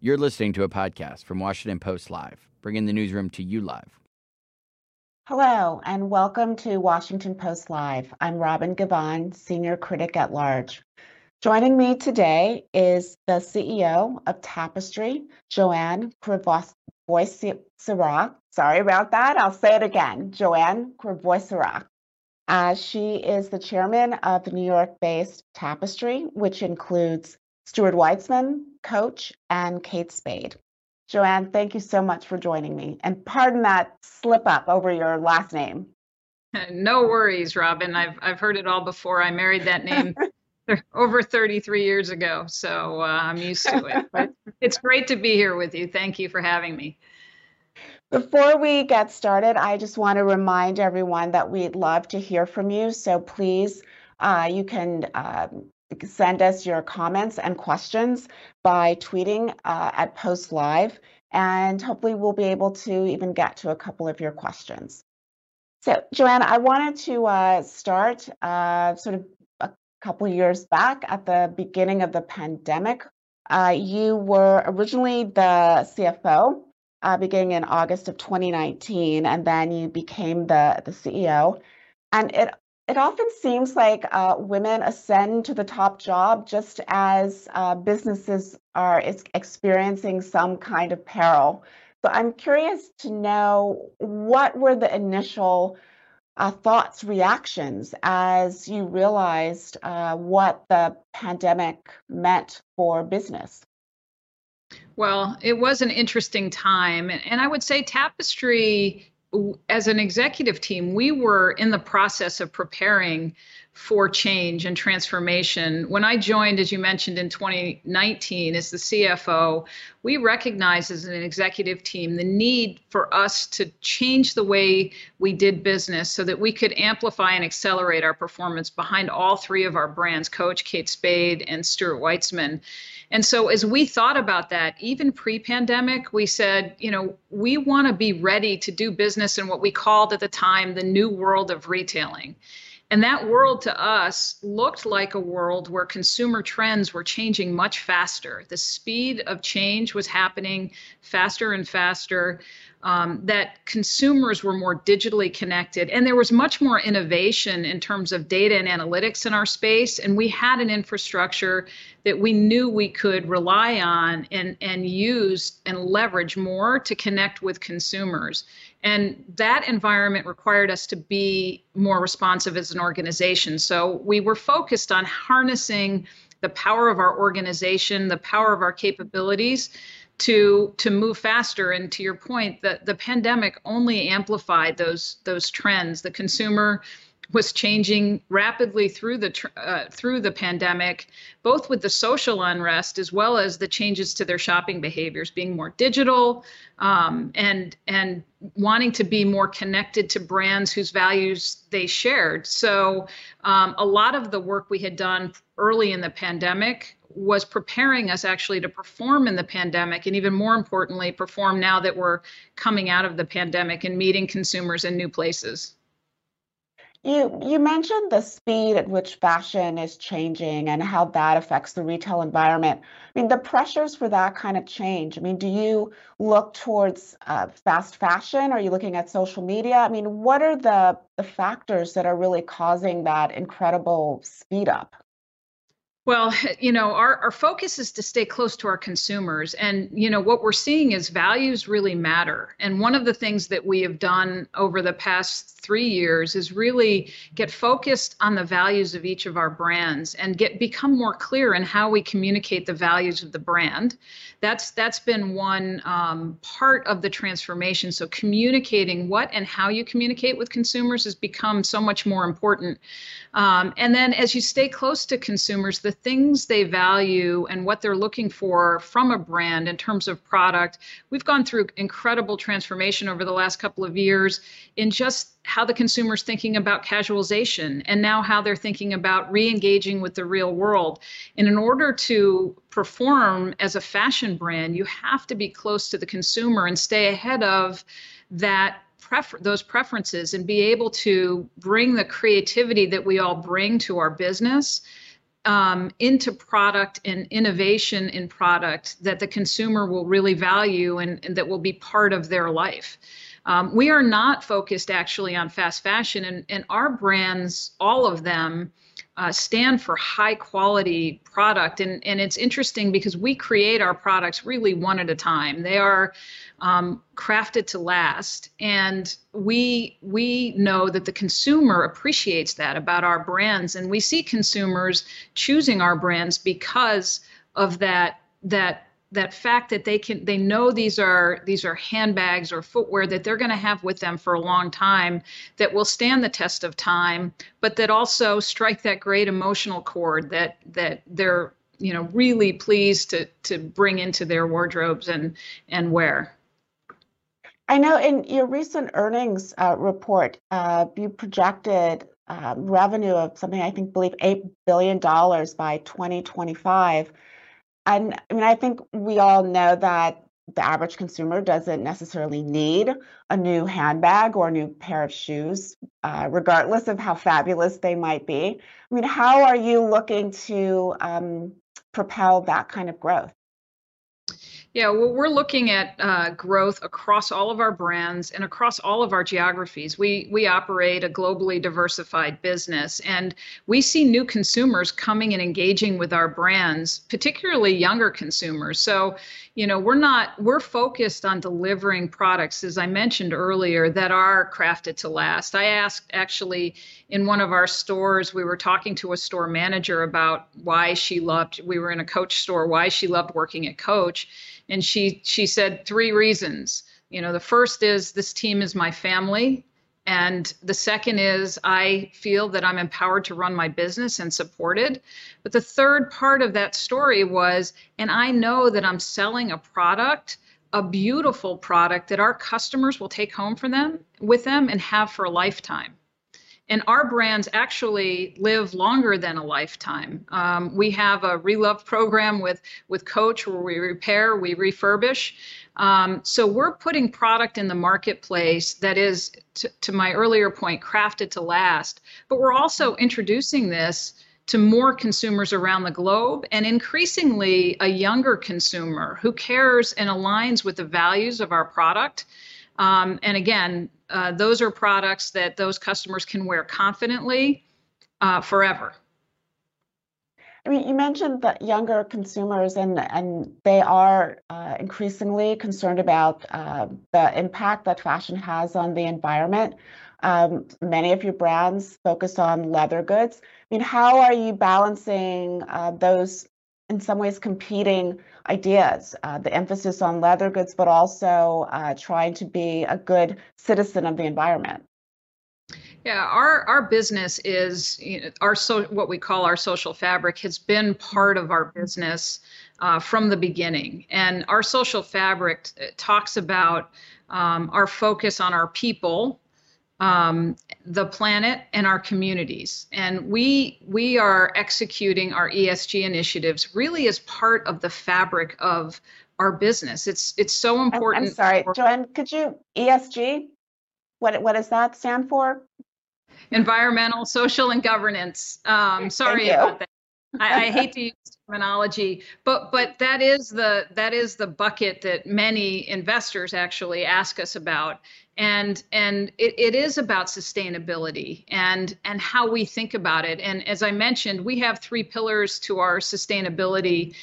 You're listening to a podcast from Washington Post Live, bringing the newsroom to you live. Hello, and welcome to Washington Post Live. I'm Robin Givhan, Senior Critic at Large. Joining me today is the CEO of Tapestry, Joanne Crevoiserat. Sorry about that. I'll say it again. Joanne Crevoiserat. Uh, she is the chairman of the New York-based Tapestry, which includes Stuart Weitzman, Coach, and Kate Spade. Joanne, thank you so much for joining me. And pardon that slip up over your last name. No worries, Robin. I've I've heard it all before. I married that name over 33 years ago, so uh, I'm used to it. But it's great to be here with you. Thank you for having me. Before we get started, I just want to remind everyone that we'd love to hear from you. So please, uh, you can um, send us your comments and questions by tweeting uh, at Post Live, and hopefully we'll be able to even get to a couple of your questions. So, Joanne, I wanted to uh, start uh, sort of a couple years back at the beginning of the pandemic. Uh, you were originally the CFO uh, beginning in August of 2019, and then you became the, the CEO. And it it often seems like uh, women ascend to the top job just as uh, businesses are experiencing some kind of peril. So I'm curious to know what were the initial uh, thoughts, reactions as you realized uh, what the pandemic meant for business? Well, it was an interesting time. And I would say Tapestry as an executive team, we were in the process of preparing for change and transformation. When I joined, as you mentioned, in 2019 as the CFO, we recognized as an executive team the need for us to change the way we did business so that we could amplify and accelerate our performance behind all three of our brands Coach, Kate Spade, and Stuart Weitzman. And so, as we thought about that, even pre pandemic, we said, you know, we want to be ready to do business in what we called at the time the new world of retailing. And that world to us looked like a world where consumer trends were changing much faster. The speed of change was happening faster and faster. Um, that consumers were more digitally connected, and there was much more innovation in terms of data and analytics in our space. And we had an infrastructure that we knew we could rely on and, and use and leverage more to connect with consumers. And that environment required us to be more responsive as an organization. So we were focused on harnessing the power of our organization, the power of our capabilities to to move faster. And to your point, that the pandemic only amplified those those trends. The consumer was changing rapidly through the uh, through the pandemic, both with the social unrest as well as the changes to their shopping behaviors, being more digital um, and and wanting to be more connected to brands whose values they shared. So um, a lot of the work we had done early in the pandemic was preparing us actually to perform in the pandemic and even more importantly perform now that we're coming out of the pandemic and meeting consumers in new places you you mentioned the speed at which fashion is changing and how that affects the retail environment. I mean, the pressures for that kind of change. I mean, do you look towards uh, fast fashion? Are you looking at social media? I mean, what are the the factors that are really causing that incredible speed up? Well, you know, our, our focus is to stay close to our consumers. And, you know, what we're seeing is values really matter. And one of the things that we have done over the past three years is really get focused on the values of each of our brands and get become more clear in how we communicate the values of the brand. That's that's been one um, part of the transformation. So communicating what and how you communicate with consumers has become so much more important. Um, and then as you stay close to consumers, the things they value and what they're looking for from a brand in terms of product. We've gone through incredible transformation over the last couple of years in just how the consumer's thinking about casualization and now how they're thinking about re-engaging with the real world. And in order to perform as a fashion brand, you have to be close to the consumer and stay ahead of that prefer- those preferences and be able to bring the creativity that we all bring to our business um, into product and innovation in product that the consumer will really value and, and that will be part of their life. Um, we are not focused actually on fast fashion, and, and our brands, all of them, uh, stand for high quality product. And, and it's interesting because we create our products really one at a time. They are um, crafted to last. And we, we know that the consumer appreciates that about our brands. And we see consumers choosing our brands because of that, that that fact that they can they know these are these are handbags or footwear that they're going to have with them for a long time that will stand the test of time but that also strike that great emotional chord that that they're you know really pleased to to bring into their wardrobes and and wear i know in your recent earnings uh, report uh, you projected uh, revenue of something i think believe eight billion dollars by 2025 and I mean, I think we all know that the average consumer doesn't necessarily need a new handbag or a new pair of shoes, uh, regardless of how fabulous they might be. I mean, how are you looking to um, propel that kind of growth? Yeah, well, we're looking at uh, growth across all of our brands and across all of our geographies. We we operate a globally diversified business, and we see new consumers coming and engaging with our brands, particularly younger consumers. So, you know, we're not we're focused on delivering products, as I mentioned earlier, that are crafted to last. I asked actually in one of our stores, we were talking to a store manager about why she loved. We were in a Coach store, why she loved working at Coach and she she said three reasons. You know the first is this team is my family and the second is i feel that i'm empowered to run my business and supported. But the third part of that story was and i know that i'm selling a product a beautiful product that our customers will take home for them with them and have for a lifetime and our brands actually live longer than a lifetime. Um, we have a relove program with with Coach where we repair, we refurbish. Um, so we're putting product in the marketplace that is, to, to my earlier point, crafted to last. But we're also introducing this to more consumers around the globe and increasingly a younger consumer who cares and aligns with the values of our product. Um, and again, uh, those are products that those customers can wear confidently uh, forever. I mean, you mentioned that younger consumers, and and they are uh, increasingly concerned about uh, the impact that fashion has on the environment. Um, many of your brands focus on leather goods. I mean, how are you balancing uh, those, in some ways, competing ideas, uh, the emphasis on leather goods, but also uh, trying to be a good citizen of the environment. Yeah, our our business is you know, our so what we call our social fabric has been part of our business uh, from the beginning, and our social fabric uh, talks about um, our focus on our people um, the planet and our communities. And we we are executing our ESG initiatives really as part of the fabric of our business. It's it's so important. I'm, I'm sorry, for- Joanne. Could you ESG? What what does that stand for? Environmental, social, and governance. Um, sorry about that. I, I, hate to use terminology, but but that is the that is the bucket that many investors actually ask us about, and and it, it is about sustainability and and how we think about it. And as I mentioned, we have three pillars to our sustainability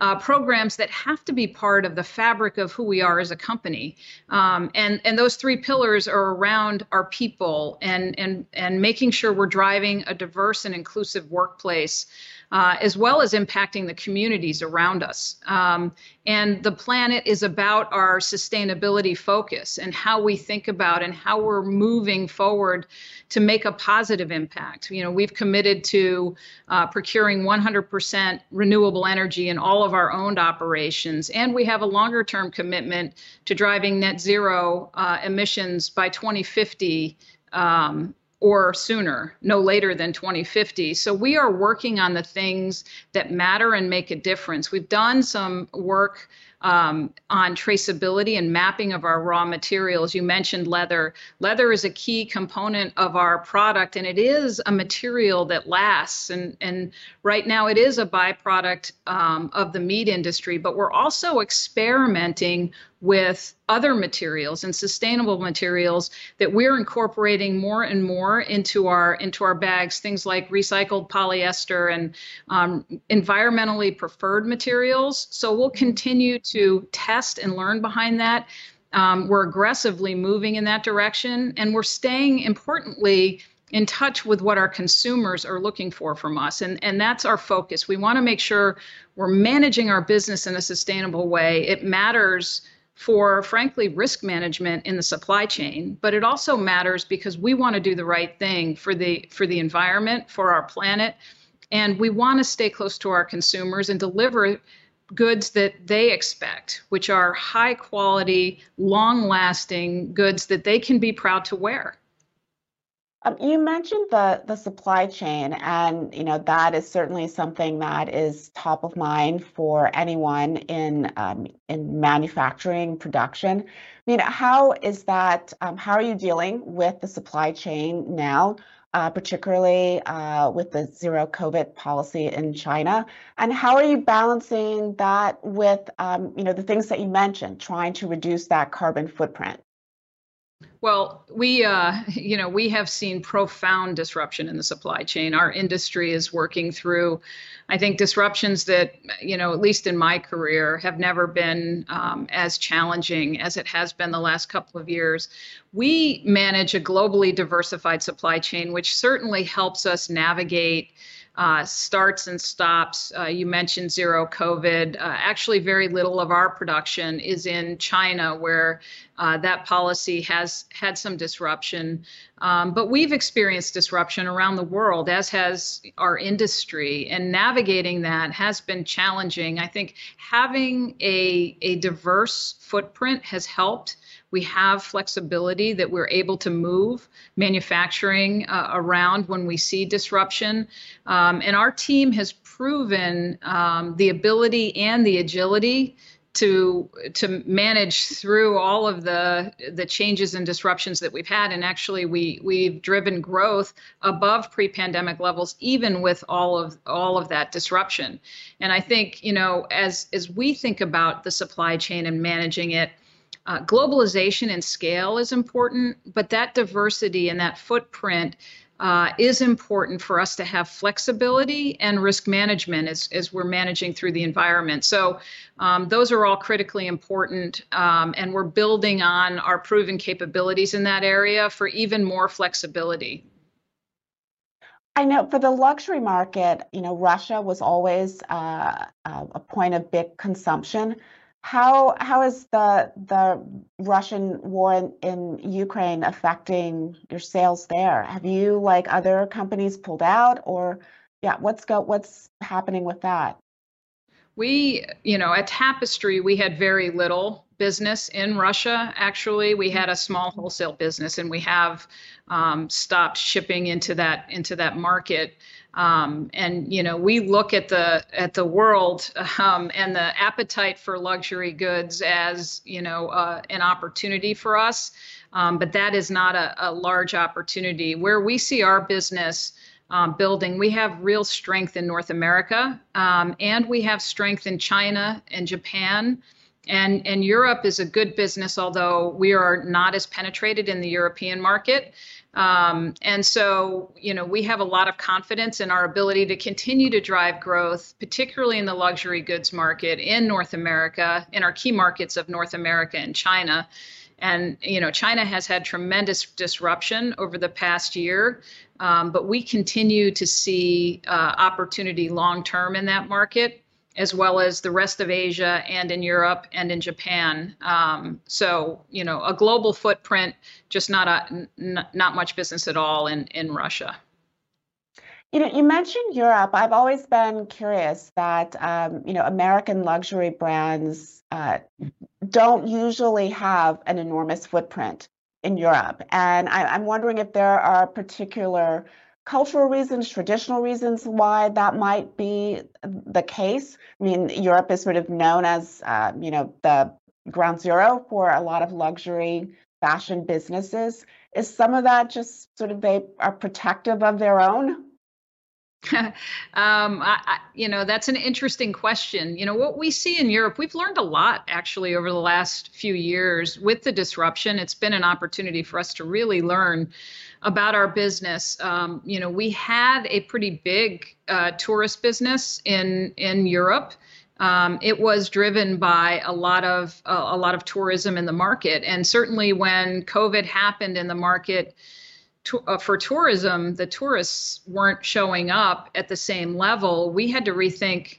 uh, programs that have to be part of the fabric of who we are as a company. Um, and and those three pillars are around our people and and and making sure we're driving a diverse and inclusive workplace uh, as well as impacting the communities around us. Um, and the planet is about our sustainability focus and how we think about and how we're moving forward to make a positive impact. You know, we've committed to uh, procuring 100% renewable energy in all of our owned operations, and we have a longer term commitment to driving net zero uh, emissions by 2050. Um, or sooner, no later than 2050. So we are working on the things that matter and make a difference. We've done some work um, on traceability and mapping of our raw materials. You mentioned leather. Leather is a key component of our product, and it is a material that lasts. And, and right now, it is a byproduct um, of the meat industry, but we're also experimenting with other materials and sustainable materials that we're incorporating more and more into our into our bags things like recycled polyester and um, environmentally preferred materials. So we'll continue to test and learn behind that. Um, we're aggressively moving in that direction and we're staying importantly in touch with what our consumers are looking for from us and and that's our focus. We want to make sure we're managing our business in a sustainable way. It matters for frankly risk management in the supply chain but it also matters because we want to do the right thing for the for the environment for our planet and we want to stay close to our consumers and deliver goods that they expect which are high quality long lasting goods that they can be proud to wear um, you mentioned the the supply chain, and you know that is certainly something that is top of mind for anyone in um, in manufacturing production. I mean, how is that? Um, how are you dealing with the supply chain now, uh, particularly uh, with the zero COVID policy in China? And how are you balancing that with um, you know the things that you mentioned, trying to reduce that carbon footprint? Well, we, uh, you know, we have seen profound disruption in the supply chain. Our industry is working through, I think, disruptions that, you know, at least in my career, have never been um, as challenging as it has been the last couple of years. We manage a globally diversified supply chain, which certainly helps us navigate uh, starts and stops. Uh, you mentioned zero COVID. Uh, actually, very little of our production is in China, where uh, that policy has had some disruption. Um, but we've experienced disruption around the world, as has our industry, and navigating that has been challenging. I think having a, a diverse footprint has helped. We have flexibility that we're able to move manufacturing uh, around when we see disruption. Um, and our team has proven um, the ability and the agility to to manage through all of the the changes and disruptions that we've had. And actually we we've driven growth above pre-pandemic levels even with all of all of that disruption. And i think you know as as we think about the supply chain and managing it uh, globalization and scale is important, but that diversity and that footprint uh, is important for us to have flexibility and risk management as, as we're managing through the environment. So, um, those are all critically important, um, and we're building on our proven capabilities in that area for even more flexibility. I know for the luxury market, you know, Russia was always uh, a point of big consumption. How how is the the Russian war in, in, Ukraine affecting your sales there? Have you like other companies pulled out or yeah, what's go what's happening with that? We, you know, at Tapestry, we had very little business in Russia. Actually, we had a small wholesale business, and we have um, stopped shipping into that into that market. Um, and you know, we look at the at the world um, and the appetite for luxury goods as you know uh, an opportunity for us, um, but that is not a, a, large opportunity. Where we see our business um, building, we have real strength in North America, um, and we have strength in China and Japan. And, and Europe is a good business, although we are not as penetrated in the European market. Um, and so, you know, we have a lot of confidence in our ability to continue to drive growth, particularly in the luxury goods market in North America, in our key markets of North America and China. And, you know, China has had tremendous disruption over the past year, um, but we continue to see uh, opportunity long term in that market as well as the rest of Asia and in Europe and in Japan. Um, so, you know, a global footprint, just not a n- not much business at all in in Russia. You know, you mentioned Europe. I've always been curious that um, you know American luxury brands uh, don't usually have an enormous footprint in Europe, and I, I'm wondering if there are particular cultural reasons, traditional reasons why that might be the case? I mean, Europe is sort of known as, uh, you know, the ground zero for a lot of luxury fashion businesses. Is some of that just sort of they are protective of their own? um, I, I, you know, that's an interesting question. You know, what we see in Europe, we've learned a lot actually over the last few years with the disruption. It's been an opportunity for us to really learn about our business. Um, you know, we had a pretty big uh, tourist business in in Europe. Um, it was driven by a lot of uh, a lot of tourism in the market, and certainly when COVID happened in the market to, uh, for tourism, the tourists weren't showing up at the same level. We had to rethink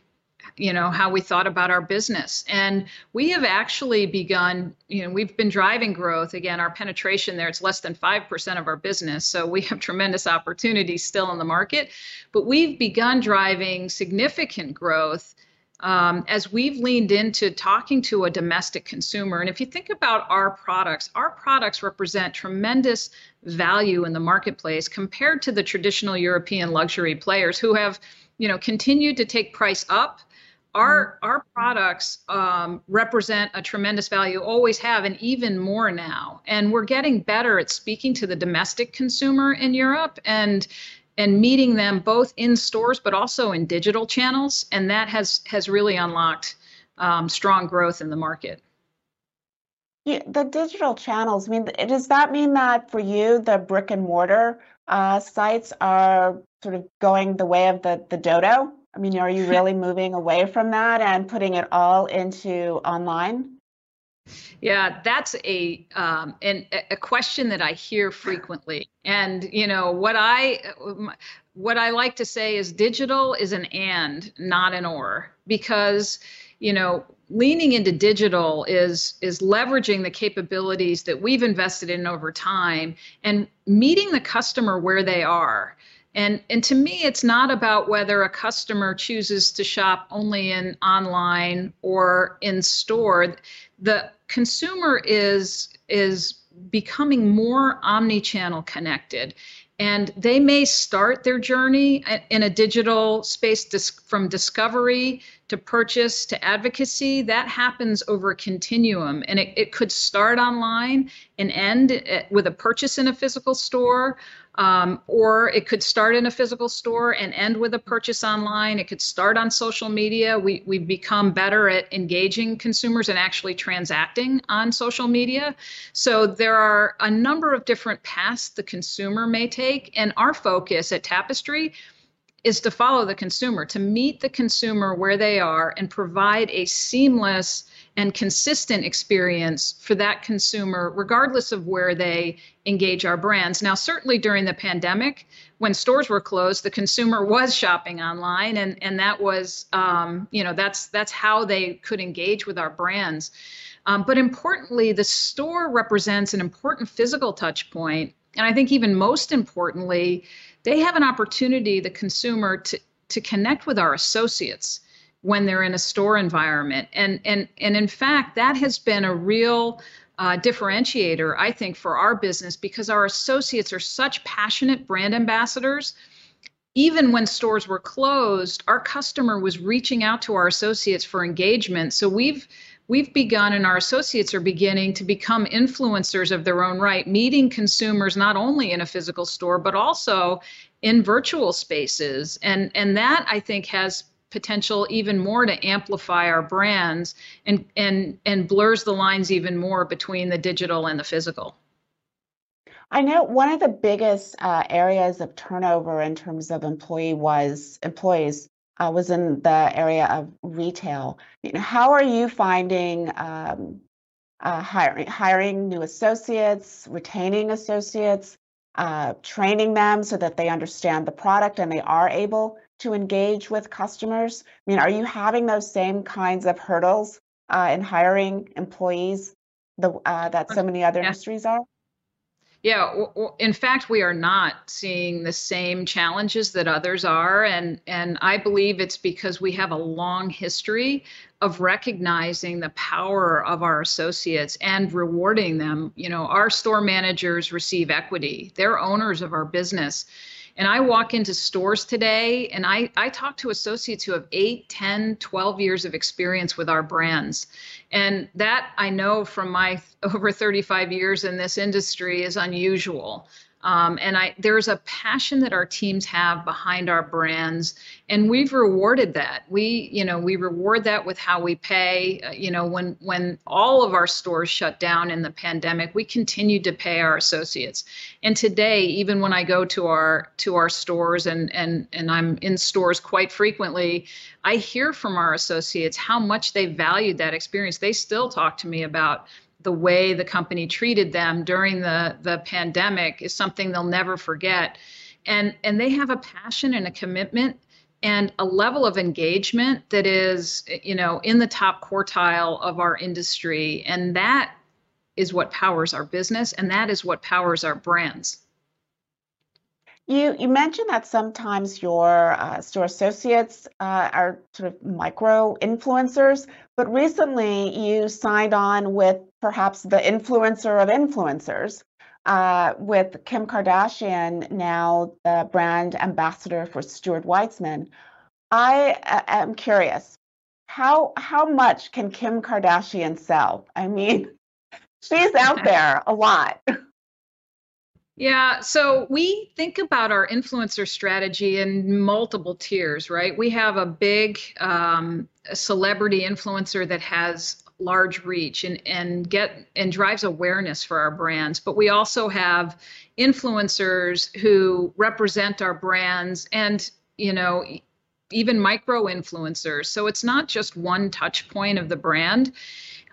you know how we thought about our business. And we have actually begun you know we've been driving growth. Again our penetration there it's less than 5% of our business so we have tremendous opportunity still in the market. But we've begun driving significant growth um, as we've leaned into talking to a domestic consumer. And if you think about our products, our products represent tremendous value in the marketplace compared to the traditional European luxury players who have, you know, continued to take price up. Our mm-hmm. our products um, represent a tremendous value, always have, and even more now. And we're getting better at speaking to the domestic consumer in Europe. And and meeting them both in stores but also in digital channels and that has has really unlocked um, strong growth in the market. Yeah, the digital channels I mean does that mean that for you the brick and mortar uh, sites are sort of going the way of the the dodo? I mean are you really moving away from that and putting it all into online yeah, that's a um, and a question that I hear frequently. And you know what I what I like to say is digital is an and, not an or, because you know leaning into digital is is leveraging the capabilities that we've invested in over time and meeting the customer where they are. And, and to me, it's not about whether a customer chooses to shop only in online or in store. The consumer is is becoming more omni-channel connected. And they may start their journey in a digital space from discovery to purchase to advocacy that happens over a continuum and it, it could start online and end eh, with a purchase in a physical store um, or it could start in a physical store and end with a purchase online. It could start on social media. We, we've become better at engaging consumers and actually transacting on social media. So there are a number of different paths the consumer may take. And our focus at Tapestry is to follow the consumer, to meet the consumer where they are and provide a seamless and consistent experience for that consumer, regardless of where they engage our brands. Now, certainly during the pandemic, when stores were closed, the consumer was shopping online, and and that was, um, you know, that's that's how they could engage with our brands. Um, but importantly, the store represents an important physical touch point, and I think even most importantly, they have an opportunity, the consumer, to, to connect with our associates when they're in a store environment. And, and, and in fact, that has been a real uh, differentiator, I think, for our business because our associates are such passionate brand ambassadors. Even when stores were closed, our customer was reaching out to our associates for engagement. So we've we've begun and our associates are beginning to become influencers of their own right, meeting consumers not only in a physical store, but also in virtual spaces. And, and that I think has potential even more to amplify our brands and, and, and blurs the lines even more between the digital and the physical. I know one of the biggest uh, areas of turnover in terms of employee was employees uh, was in the area of retail. You know, how are you finding um, uh, hiring hiring new associates, retaining associates, uh, training them so that they understand the product and they are able to engage with customers? I mean, are you having those same kinds of hurdles uh, in hiring employees the, uh, that so many other yeah. industries are? Yeah, in fact, we are not seeing the same challenges that others are, and and I believe it's because we have a long history of recognizing the power of our associates and rewarding them. You know, our store managers receive equity; they're owners of our business, And I walk into stores today and I, I talk to associates who have 8, 10, 12 years of experience with our brands. And that I know from my over 35 years in this industry is unusual. Um, and I there's a passion that our teams have behind our brands, and we've rewarded that. We you know we reward that with how we pay. Uh, you know when when all of our stores shut down in the pandemic, we continued to pay our associates. And today, even when I go to our to our stores and and and I'm in stores quite frequently, I hear from our associates how much they valued that experience. They still talk to me about the way the company treated them during the the pandemic is something they'll never forget. And and they have a passion and a commitment and a level of engagement that is you know in the top quartile of our industry. And that is what powers our business and that is what powers our brands you you mentioned that sometimes your uh, store associates uh, are sort of micro influencers, but recently you signed on with perhaps the influencer of influencers, uh, with Kim Kardashian now the brand ambassador for Stuart Weitzman. I am curious, how how much can Kim Kardashian sell? I mean, she's out there a lot. Yeah, so we think about our influencer strategy in multiple tiers, right? We have a big um, celebrity influencer that has large reach and and get and drives awareness for our brands but we also have influencers who represent our brands and you know even micro influencers so it's not just one touch point of the brand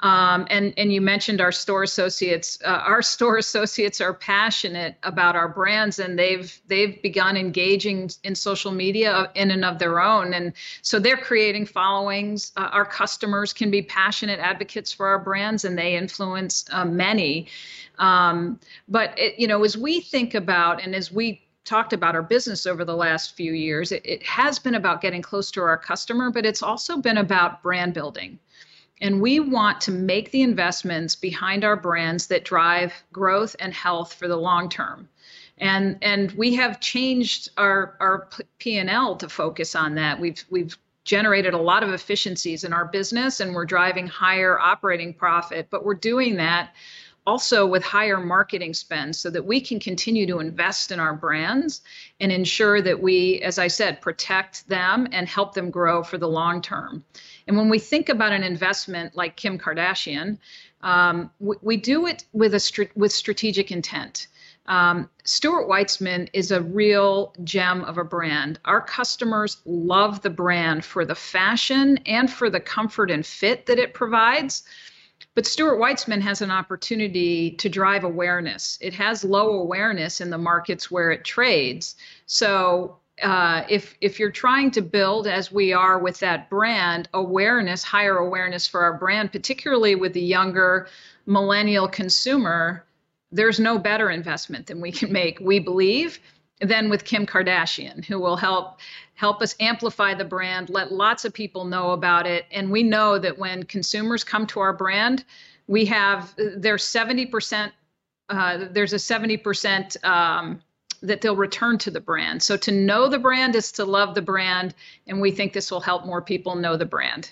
um, and and you mentioned our store associates. Uh, our store associates are passionate about our brands, and they've they've begun engaging in social media in and of their own, and so they're creating followings. Uh, our customers can be passionate advocates for our brands, and they influence uh, many. Um, but it, you know, as we think about and as we talked about our business over the last few years, it, it has been about getting close to our customer, but it's also been about brand building. And we want to make the investments behind our brands that drive growth and health for the long term. And and we have changed our our P&L to focus on that. We've we've generated a lot of efficiencies in our business and we're driving higher operating profit, but we're doing that also with higher marketing spend so that we can continue to invest in our brands and ensure that we, as I said, protect them and help them grow for the long term. And when we think about an investment like Kim Kardashian, um, we, we, do it with a with strategic intent. Um, Stuart Weitzman is a real gem of a brand. Our customers love the brand for the fashion and for the comfort and fit that it provides. But Stuart Weitzman has an opportunity to drive awareness. It has low awareness in the markets where it trades. So uh, if if you're trying to build as we are with that brand awareness higher awareness for our brand particularly with the younger millennial consumer there's no better investment than we can make we believe than with kim kardashian who will help help us amplify the brand let lots of people know about it and we know that when consumers come to our brand we have there's 70% uh, there's a 70% um, that they'll return to the brand. So to know the brand is to love the brand, and we think this will help more people know the brand.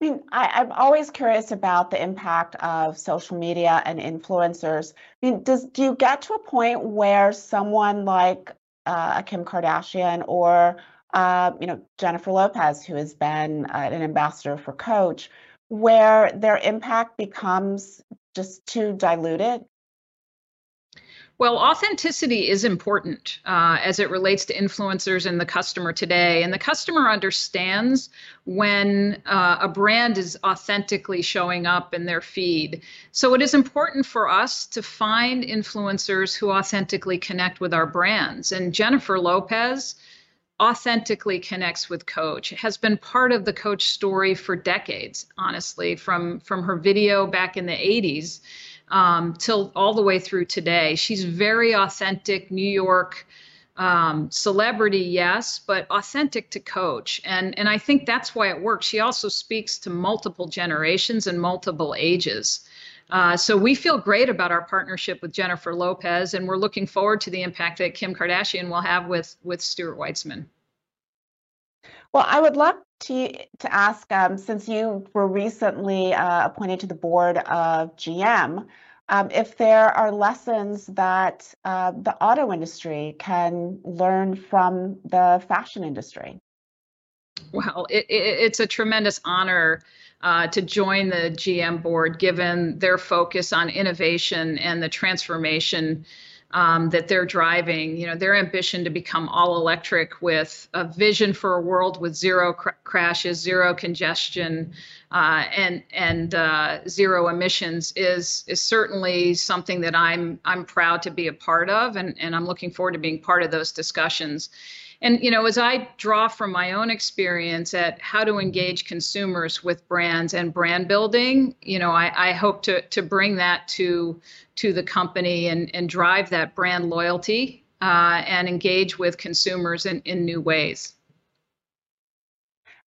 I mean, I, am always curious about the impact of social media and influencers. I mean, does do you get to a point where someone like uh, Kim Kardashian or uh, you know Jennifer Lopez, who has been uh, an ambassador for Coach, where their impact becomes just too diluted? Well, authenticity is important uh, as it relates to influencers and the customer today. And the customer understands when uh, a brand is authentically showing up in their feed. So it is important for us to find influencers who authentically connect with our brands. And Jennifer Lopez authentically connects with coach has been part of the coach story for decades honestly from from her video back in the 80s um, till all the way through today. She's very authentic, New York um, celebrity, yes, but authentic to coach. And, and I think that's why it works. She also speaks to multiple generations and multiple ages. Uh, so we feel great about our partnership with Jennifer Lopez, and we're looking forward to the impact that Kim Kardashian will have with with Stuart Weitzman. Well, I would love to to ask, um, since you were recently uh, appointed to the board of GM, um, if there are lessons that uh, the auto industry can learn from the fashion industry. Well, it, it, it's a tremendous honor uh, to join the GM board, given their focus on innovation and the transformation um, that they're driving. You know, their ambition to become all electric with a vision for a world with zero cr- crashes, zero congestion, uh, and and uh, zero emissions is is certainly something that I'm I'm proud to be a part of, and and I'm looking forward to being part of those discussions. And you know, as I draw from my own experience at how to engage consumers with brands and brand building, you know, I, I hope to to bring that to to the company and and drive that brand loyalty uh, and engage with consumers in, in new ways.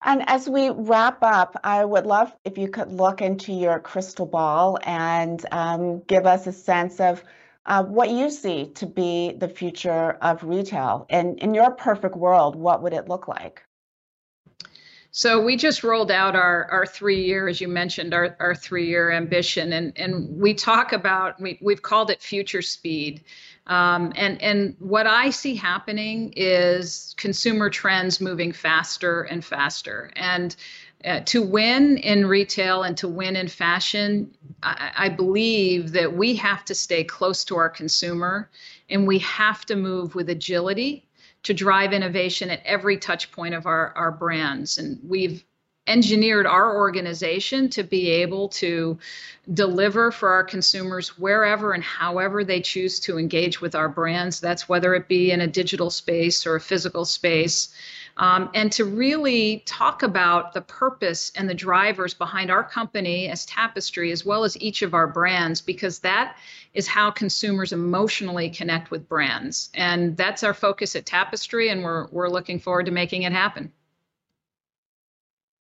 And as we wrap up, I would love if you could look into your crystal ball and um, give us a sense of uh, what you see to be the future of retail. And in your perfect world, what would it look like? So we just rolled out our, our three year, as you mentioned, our, our three year ambition. And, and we talk about, we, we've called it future speed. Um, and, and what I see happening is consumer trends moving faster and faster. And uh, to win in retail and to win in fashion, I, I, believe that we have to stay close to our consumer and we have to move with agility to drive innovation at every touch point of our, our brands. And we've engineered our organization to be able to deliver for our consumers wherever and however they choose to engage with our brands. That's whether it be in a digital space or a physical space um, and to really talk about the purpose and the drivers behind our company as Tapestry, as well as each of our brands, because that is how consumers emotionally connect with brands. And that's our focus at Tapestry, and we're, we're looking forward to making it happen.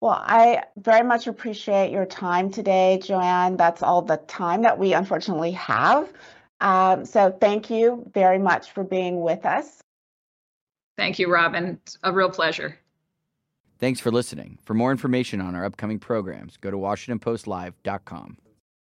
Well, I very much appreciate your time today, Joanne. That's all the time that we unfortunately have. Um, so thank you very much for being with us. Thank you, Robin. A real pleasure. Thanks for listening. For more information on our upcoming programs, go to WashingtonPostLive.com.